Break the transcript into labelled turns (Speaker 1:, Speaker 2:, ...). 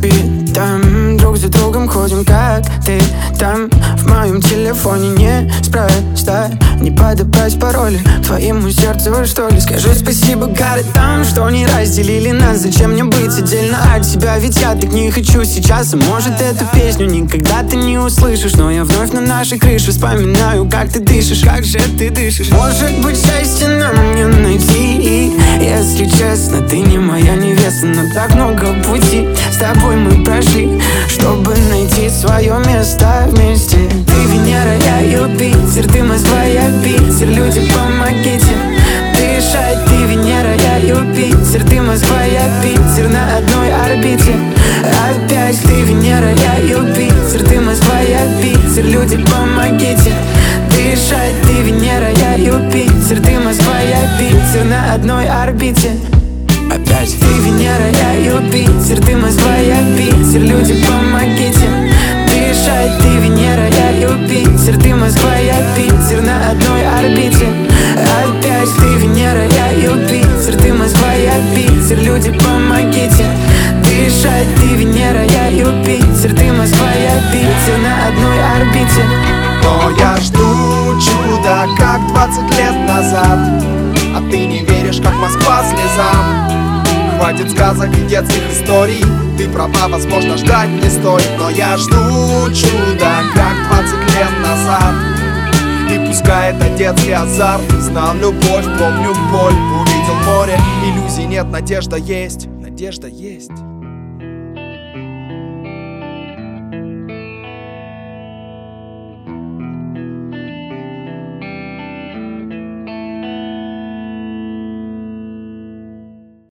Speaker 1: битом Друг за другом ходим, как ты. Там В моем телефоне не спроста Не подобрать пароли твоему сердцу, что ли? Скажу спасибо городам, что не разделили нас. Зачем мне быть отдельно от тебя, ведь я так не хочу сейчас. Может эту песню никогда ты не услышишь. Но я вновь на нашей крыше вспоминаю, как ты дышишь. Как же ты дышишь? Может быть счастье нам не найти? Если честно, ты не моя невеста Но так много пути с тобой мы прошли Чтобы найти свое место вместе. Ты Венера, я Юпитер Ты Москва, я Питер Люди, помогите дышать. Ты Венера, я Юпитер Ты Москва, я Питер На одной орбите Опять ты Венера, я Юпитер Ты Москва, я Питер Люди, помогите дышать. Ты Венера, я Юпитер Ты Москва, я Питер На одной орбите Венера, я Юпитер Ты Москва, я Питер Люди, помогите дышать Ты Венера, я Юпитер Ты Москва, я Питер На одной орбите Опять ты Венера, я Юпитер Ты Москва, я Питер Люди, помогите дышать Ты Венера, я Юпитер Ты Москва, я Питер На одной орбите.
Speaker 2: Но я жду чуда, как 20 лет назад. А ты не Хватит сказок и детских историй. Ты права, возможно, ждать не стоит Но я жду чуда, как 20 лет назад. И пускай это детский азарт Знал любовь, помню боль. Увидел море, иллюзий нет, надежда есть Надежда есть